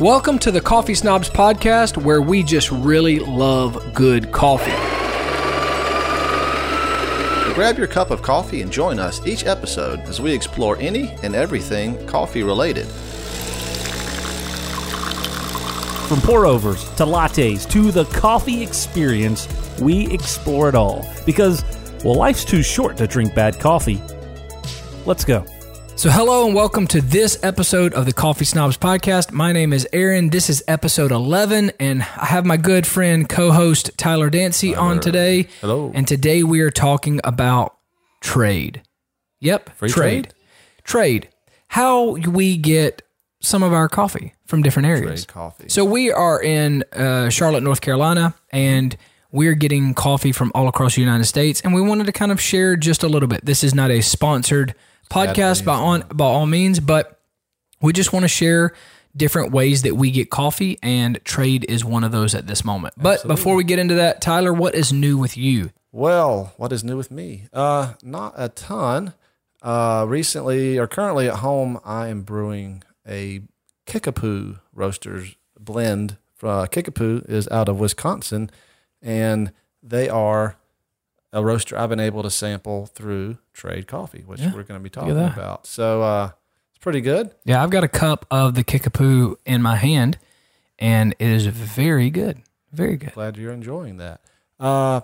Welcome to the Coffee Snobs podcast, where we just really love good coffee. Grab your cup of coffee and join us each episode as we explore any and everything coffee related. From pour overs to lattes to the coffee experience, we explore it all. Because, well, life's too short to drink bad coffee. Let's go. So, hello and welcome to this episode of the Coffee Snobs podcast. My name is Aaron. This is episode 11, and I have my good friend, co host Tyler Dancy on today. Hello. And today we are talking about trade. Yep, Free trade. Trade. How we get some of our coffee from different areas. Trade coffee. So we are in uh, Charlotte, North Carolina, and we're getting coffee from all across the United States, and we wanted to kind of share just a little bit. This is not a sponsored podcast by on by all means, but we just want to share different ways that we get coffee, and trade is one of those at this moment. But before we get into that, Tyler, what is new with you? Well, what is new with me? Uh, not a ton. Uh, recently or currently at home, I am brewing a Kickapoo Roasters blend. Uh, Kickapoo is out of Wisconsin, and they are a roaster I've been able to sample through Trade Coffee, which we're going to be talking about. So uh, it's pretty good. Yeah, I've got a cup of the Kickapoo in my hand, and it is very good. Very good. Glad you're enjoying that. Uh,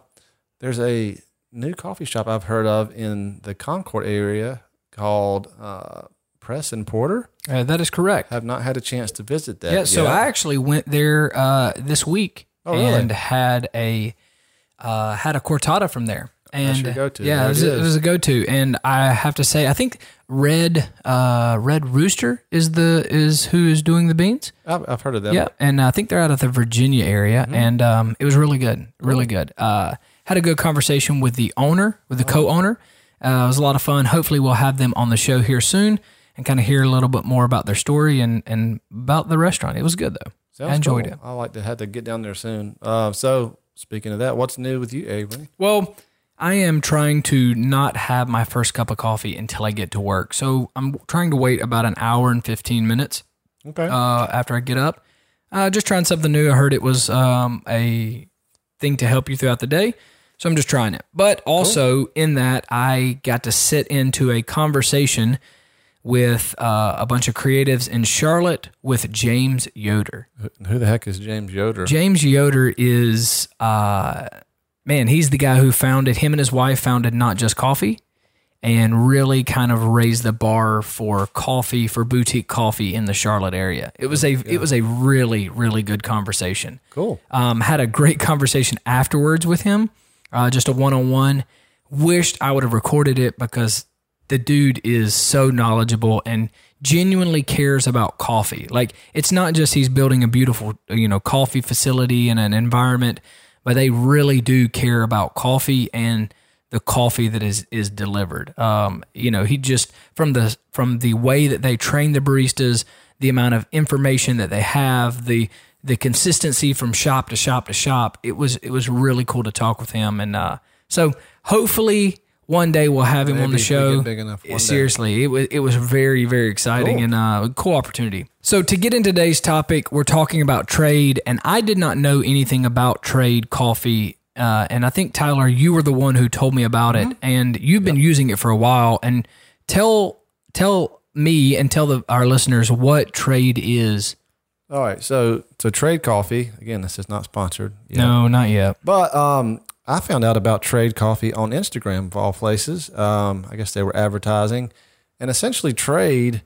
there's a new coffee shop I've heard of in the Concord area called uh, Press and Porter. Uh, that is correct. I've not had a chance to visit that. Yeah, so. I actually went there uh, this week Oh, really? and had a uh, had a cortado from there. And your go-to. Yeah, it was, it a, it was a go to, and I have to say, I think Red uh, Red Rooster is the is who is doing the beans. I've, I've heard of them. Yeah, and I think they're out of the Virginia area, Mm-hmm. and um, it was really good, really good. Uh, had a good conversation with the owner, with the Oh. co-owner. Uh, it was a lot of fun. Hopefully, we'll have them on the show here soon and kind of hear a little bit more about their story and and about the restaurant. It was good though. Sounds I enjoyed cool. it. I like to have to get down there soon. Uh, so speaking of that, what's new with you, Avery? Well, I am trying to not have my first cup of coffee until I get to work. So I'm trying to wait about an hour and 15 minutes Okay. uh, after I get up. Uh, just trying something new. I heard it was um, a thing to help you throughout the day. So I'm just trying it. But also in that, I got to sit into a conversation with uh, a bunch of creatives in Charlotte with James Yoder. Who the heck is James Yoder? James Yoder is, uh, man, he's the guy who founded, him and his wife founded Not Just Coffee and really kind of raised the bar for coffee, for boutique coffee in the Charlotte area. It was a, it was a really, really good conversation. cool. Um, had a great conversation afterwards with him, uh, just a one on one. Wished I would have recorded it because the dude is so knowledgeable and genuinely cares about coffee. Like it's not just he's building a beautiful, you know, coffee facility and an environment, but they really do care about coffee and the coffee that is is delivered. Um, you know, he just from the from the way that they train the baristas, the amount of information that they have, the the consistency from shop to shop to shop. It was it was really cool to talk with him, and uh, so hopefully one day we'll have him on the show. big enough one day. Seriously, it was it was very very exciting Cool. and uh, cool opportunity. So to get into today's topic, we're talking about trade, and I did not know anything about trade coffee. Uh, and I think Tyler, you were the one who told me about Mm-hmm. it, and you've been using it for a while. And tell tell me and tell the, our listeners what trade is. All right. So to Trade Coffee again. This is not sponsored. yet. No, not yet. But um, I found out about Trade Coffee on Instagram of all places. Um, I guess they were advertising, and essentially Trade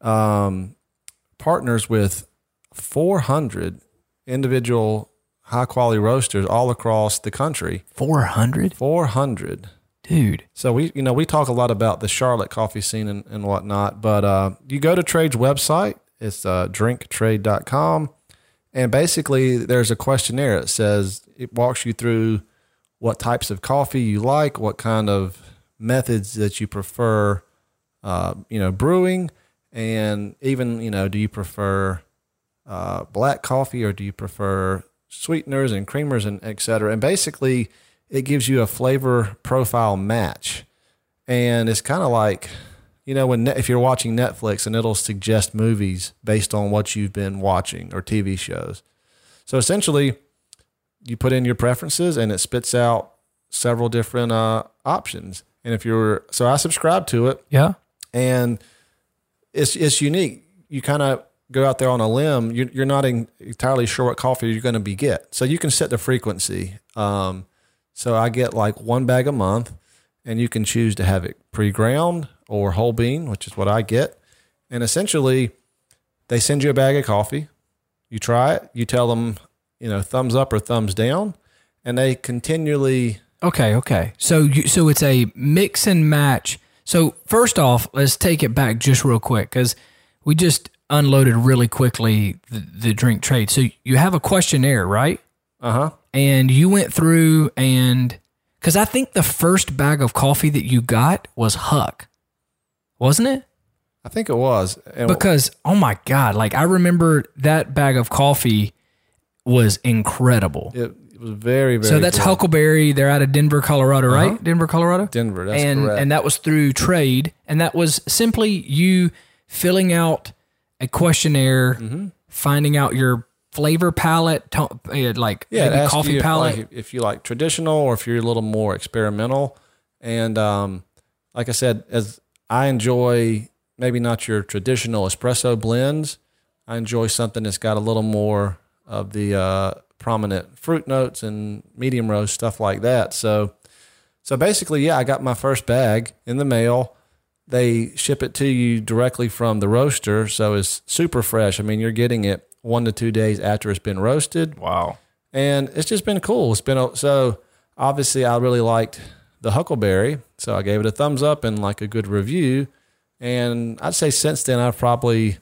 um, partners with 400 individual high quality roasters all across the country. Four hundred, 400. dude. So we, you know, we talk a lot about the Charlotte coffee scene and, and whatnot, but uh, you go to Trade's website. It's uh, drinktrade.com. And basically, there's a questionnaire. It says it walks you through what types of coffee you like, what kind of methods that you prefer, uh, you know, brewing, and even, you know, do you prefer uh, black coffee or do you prefer sweeteners and creamers and et cetera? And basically, it gives you a flavor profile match. And it's kind of like, you know, when if you're watching Netflix and it'll suggest movies based on what you've been watching or TV shows. So essentially, you put in your preferences and it spits out several different uh, options. And if you're so, I subscribe to it Yeah. and it's it's unique. You kind of go out there on a limb. You're, you're not en- entirely sure what coffee you're going to be get. So you can set the frequency. Um, so I get like one bag a month, and you can choose to have it pre-ground or whole bean, which is what I get. And essentially, they send you a bag of coffee. You try it. You tell them, you know, thumbs up or thumbs down, and they continually Okay, okay. So you, so it's a mix and match. So first off, let's take it back just real quick because we just unloaded really quickly the, the drink trade. So you have a questionnaire, right? uh huh. And you went through and because I think the first bag of coffee that you got was Huck, wasn't it? I think it was. And Because oh my god, like I remember that bag of coffee was incredible. it, it was very very. So that's good. Huckleberry. They're out of Denver, Colorado, right? Denver, Colorado. Denver. That's and correct. and that was through trade, and that was simply you filling out a questionnaire, Mm-hmm. finding out your flavor palette, to, uh, like Yeah, coffee you if, palette. like, if you like traditional or if you're a little more experimental. And um, like I said, as I enjoy maybe not your traditional espresso blends, I enjoy something that's got a little more of the uh, prominent fruit notes and medium roast stuff like that. So, so basically, yeah, I got my first bag in the mail. They ship it to you directly from the roaster, so it's super fresh. I mean, you're getting it one to two days after it's been roasted wow. and it's just been cool. It's been so obviously I really liked the Huckleberry, so I gave it a thumbs up and like a good review. And I'd say since then I've probably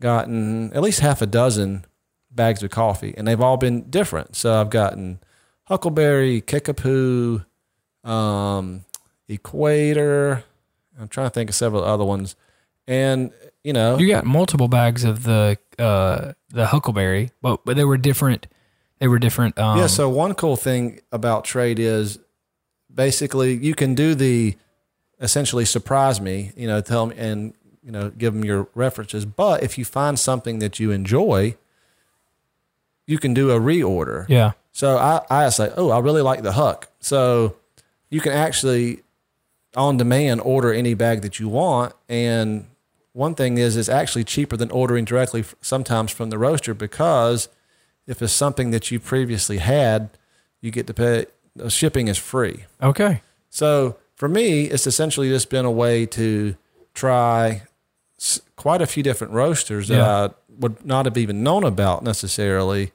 gotten at least half a dozen bags of coffee, and they've all been different. So I've gotten Huckleberry, Kickapoo, um, Equator. I'm trying to think of several other ones, and you know, You got multiple bags of the uh, the Huckleberry, but but they were different. They were different. Um, Yeah. So one cool thing about trade is basically you can do the essentially surprise me, you know, tell me and you know give them your references. But if you find something that you enjoy, you can do a reorder. yeah. So I I say, oh, I really like the Huck. So you can actually on demand order any bag that you want and one thing is it's actually cheaper than ordering directly sometimes from the roaster because if it's something that you previously had you get to pay Uh, shipping is free Okay. so for me it's essentially just been a way to try quite a few different roasters that Yeah. i would not have even known about necessarily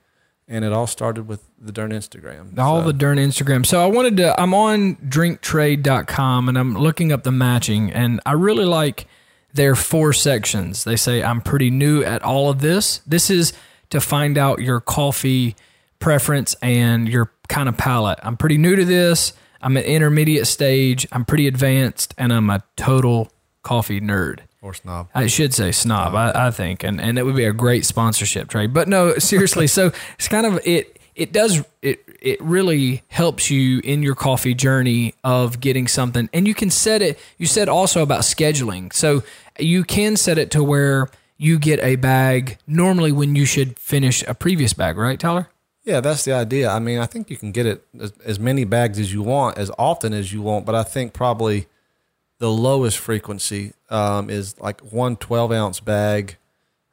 and it all started with the darn instagram All So- the darn Instagram. So I wanted to, I'm on drinktrade.com and I'm looking up the matching, and I really like their four sections. They say, I'm pretty new at all of this. This is to find out your coffee preference and your kind of palate. I'm pretty new to this. I'm at intermediate stage. I'm pretty advanced, and I'm a total coffee nerd. or snob I should say snob, I, I think, and and it would be a great sponsorship trade. But no, seriously. so it's kind of it. It does it. It really helps you in your coffee journey of getting something, and you can set it. You said also about scheduling, so you can set it to where you get a bag normally when you should finish a previous bag, right, Tyler? Yeah, that's the idea. I mean, I think you can get it as, as many bags as you want, as often as you want, but I think probably the lowest frequency um, is like one 12 ounce bag,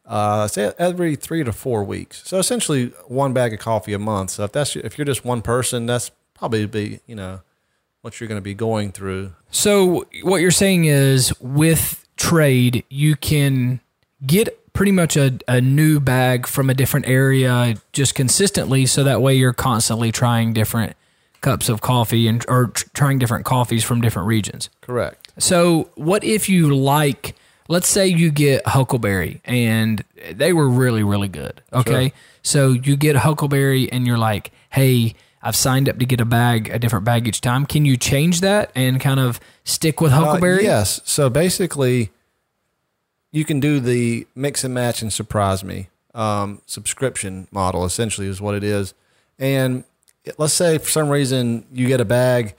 uh, say every three to four weeks. So essentially one bag of coffee a month. So if that's if you're just one person, that's probably be you know what you're going to be going through. So what you're saying is with trade, you can get pretty much a, a new bag from a different area just consistently so that way you're constantly trying different cups of coffee and or tr- trying different coffees from different regions. Correct. So what if you like let's say you get Huckleberry and they were really really good. Okay? So you get Huckleberry and you're like, "Hey, I've signed up to get a bag, a different bag each time. Can you change that and kind of stick with Uh, Huckleberry?" yes. So basically, you can do the mix and match and surprise me um, subscription model. Essentially, is what it is. And let's say for some reason you get a bag,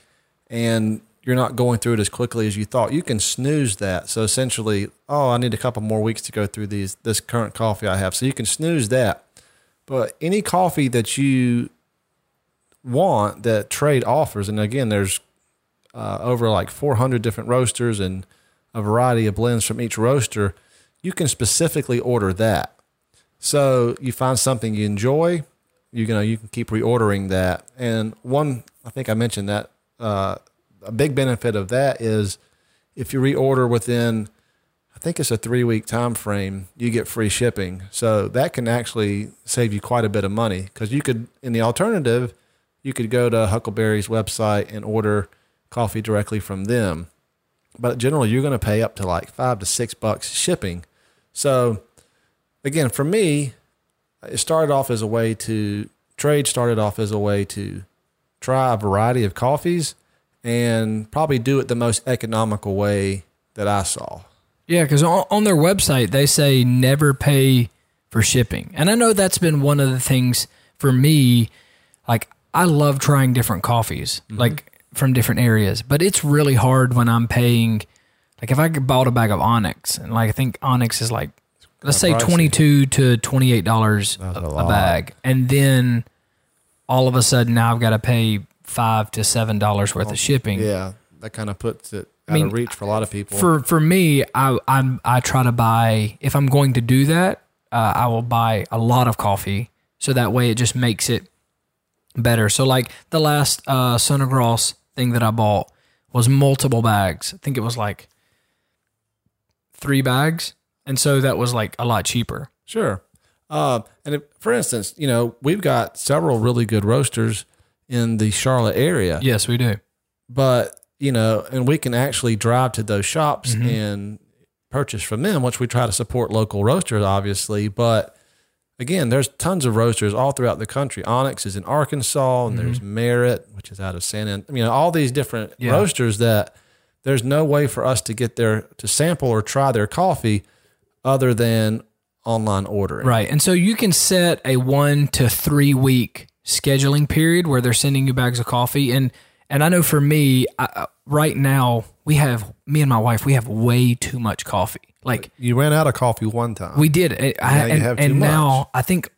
and you're not going through it as quickly as you thought. You can snooze that. So essentially, oh, I need a couple more weeks to go through these this current coffee I have. So you can snooze that. But any coffee that you want that trade offers, and again, there's uh, over like 400 different roasters and a variety of blends from each roaster, you can specifically order that. So you find something you enjoy, you know, you can keep reordering that. And one, I think I mentioned that uh, a big benefit of that is if you reorder within, I think it's a three week time frame, you get free shipping. So that can actually save you quite a bit of money because you could, in the alternative, you could go to Huckleberry's website and order coffee directly from them. But generally, you're going to pay up to like five to six bucks shipping. So, again, for me, it started off as a way to trade, started off as a way to try a variety of coffees and probably do it the most economical way that I saw. Yeah, because on, on their website they say never pay for shipping, and I know that's been one of the things for me. Like I love trying different coffees, mm-hmm. like from different areas, but it's really hard when I'm paying. Like if I bought a bag of Onyx, and like I think Onyx is like let's say pricey. twenty two to twenty eight dollars a, a a bag, and then all of a sudden now I've got to pay five to seven dollars worth of shipping. Oh, Yeah, that kind of puts it out mean, of reach for a lot of people. For for me, I I'm I try to buy if I'm going to do that, uh, I will buy a lot of coffee so that way it just makes it better. So like the last uh Sunergos thing that I bought was multiple bags. I think it was like three bags, and so that was like a lot cheaper. Sure. Uh, and if, for instance, you know, we've got several really good roasters in the Charlotte area, Yes, we do. but you know, and we can actually drive to those shops Mm-hmm. and purchase from them, which we try to support local roasters, obviously. But again, there's tons of roasters all throughout the country. Onyx is in Arkansas, and there's Merit, which is out of San. An- I mean, all these different Mm-hmm. Yeah. roasters that there's no way for us to get there to sample or try their coffee other than online ordering. Right. And so you can set a one to three week scheduling period where they're sending you bags of coffee. And and I know for me, I- right now we have me and my wife. We have way too much coffee. Like You ran out of coffee one time. we did. I, Now you and and now I think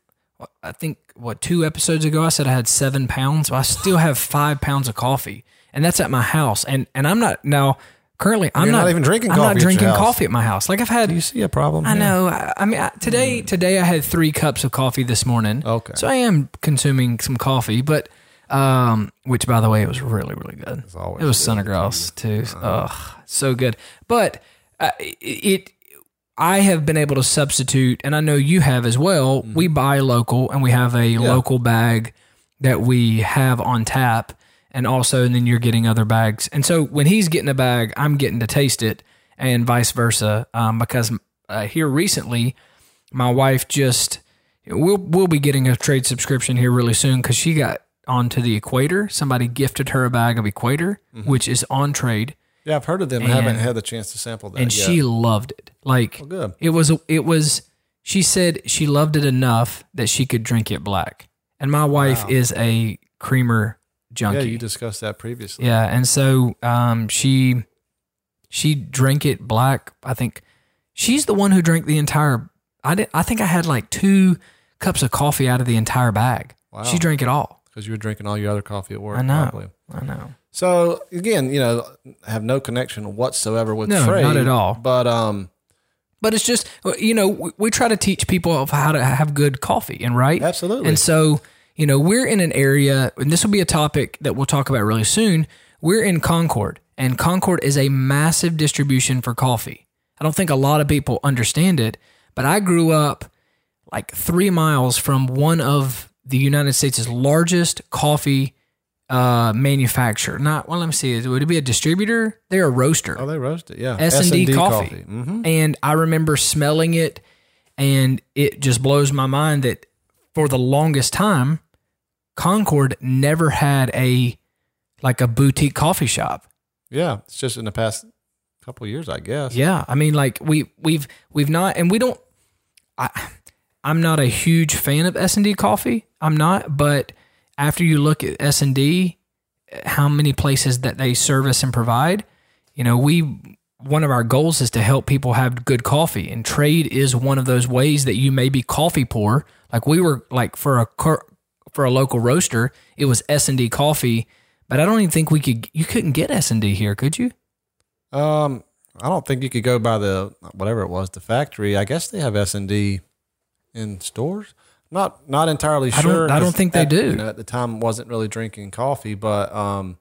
I think what two episodes ago I said I had seven pounds. I still have five pounds of coffee, and that's at my house. And and I'm not now currently. I'm not, not even drinking I'm coffee not drinking coffee at my house. Like I've had Do you see a problem? I know. I, I mean, I, today today I had three cups of coffee this morning. Okay. so I am consuming some coffee, but um, which by the way, it was really really good. it was Gross too. Ugh, so good. But uh, it, I have been able to substitute, and I know you have as well. We buy local, and we have a local bag that we have on tap, and also, and then you're getting other bags. And so when he's getting a bag, I'm getting to taste it, and vice versa. Um, because uh, here recently, my wife just we'll we'll be getting a trade subscription here really soon because she got onto the Equator. Somebody gifted her a bag of Equator, which is on trade Yeah, I've heard of them. I haven't And- had the chance to sample that. and yet. she loved it. Like good. it was it was she said she loved it enough that she could drink it black. And my wife is a creamer junkie. yeah, you discussed that previously. Yeah, and so um, she she drank it black. I think she's the one who drank the entire. I did. I think I had like two cups of coffee out of the entire bag. Wow. She drank it all. because you were drinking all your other coffee at work. I know. Probably. I know. So again, you know, have no connection whatsoever with No, trade. not at all. But um, But it's just you know we, we try to teach people of how to have good coffee and right. Absolutely. And so you know we're in an area, and this will be a topic that we'll talk about really soon. We're in Concord, and Concord is a massive distribution for coffee. I don't think a lot of people understand it, but I grew up like three miles from one of the United States' largest coffee uh, manufacturer. Not well. Let me see. Would it be a distributor? They're a roaster. oh, they roast it. Yeah, S and D S&D coffee, hmm and I remember smelling it, and it just blows my mind that for the longest time, Concord never had a like a boutique coffee shop. Yeah, it's just in the past couple of years, I guess. Yeah, I mean, like we we've we've not, and we don't. I I'm not a huge fan of S and D coffee. I'm not, but after you look at S and D, how many places that they service and provide. You know, we one of our goals is to help people have good coffee, and trade is one of those ways that you may be coffee poor. Like we were like for a for a local roaster, it was S and D coffee, but I don't even think we could. You couldn't get S and D here, could you? Um, I don't think you could go by the whatever it was, the factory. I guess they have S and D in stores. Not not entirely I sure. don't- I don't think they do. You know, at the time, wasn't really drinking coffee, but um,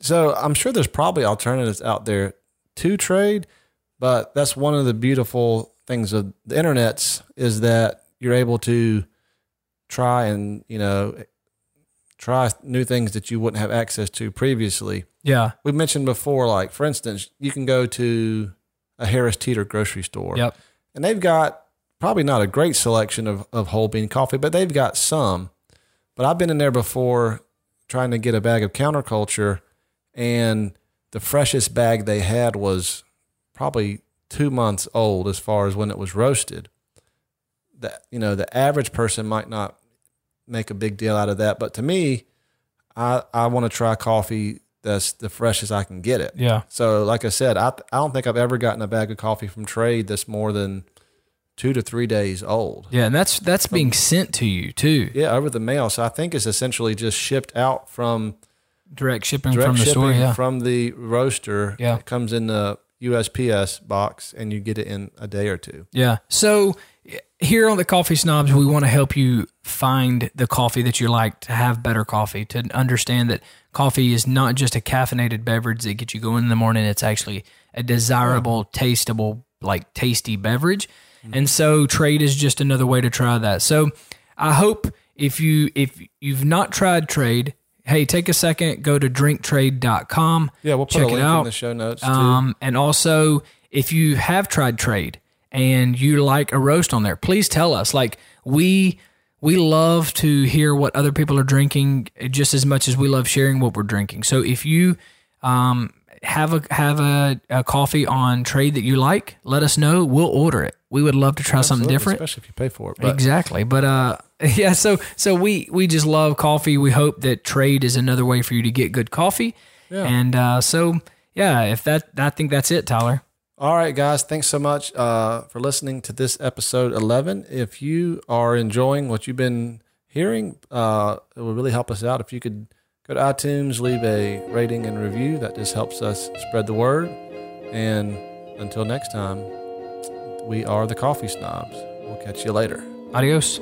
so I'm sure there's probably alternatives out there to trade. But that's one of the beautiful things of the internets is that you're able to try and you know try new things that you wouldn't have access to previously Yeah. we mentioned before, like for instance, you can go to a Harris Teeter grocery store, Yep. and they've got probably not a great selection of, of whole bean coffee, but they've got some. But I've been in there before trying to get a bag of counterculture, and the freshest bag they had was probably two months old as far as when it was roasted. That you know, the average person might not make a big deal out of that, but to me, I I want to try coffee that's the freshest I can get it. Yeah. So, like I said, I I don't think I've ever gotten a bag of coffee from trade that's more than two to three days old. Yeah, and that's that's being um, sent to you too. Yeah, over the mail. So I think it's essentially just shipped out from Direct shipping direct from the shipping store. Yeah. from the roaster. Yeah. it comes in the USPS box, and you get it in a day or two. Yeah. So here on the Coffee Snobs, we want to help you find the coffee that you like to have better coffee, to understand that coffee is not just a caffeinated beverage that gets you going in the morning. It's actually a desirable, tasteable, like tasty beverage. And so trade is just another way to try that. So I hope if you if you've not tried trade, hey, take a second, go to drinktrade.com. Yeah, we'll put check a link it out. in the show notes too. Um, and also, if you have tried trade and you like a roast on there, please tell us. Like we we love to hear what other people are drinking just as much as we love sharing what we're drinking. So if you um, have a have a, a coffee on trade that you like, let us know. We'll order it. We would love to try something different. especially if you pay for it. But exactly. But uh yeah, so so we we just love coffee. We hope that trade is another way for you to get good coffee. Yeah. And uh so yeah, if that I think that's it, Tyler. All right, guys. Thanks so much uh, for listening to this episode 11. If you are enjoying what you've been hearing, uh, it would really help us out if you could go to iTunes, leave a rating and review. That just helps us spread the word. And until next time, we are the Coffee Snobs. We'll catch you later. Adios.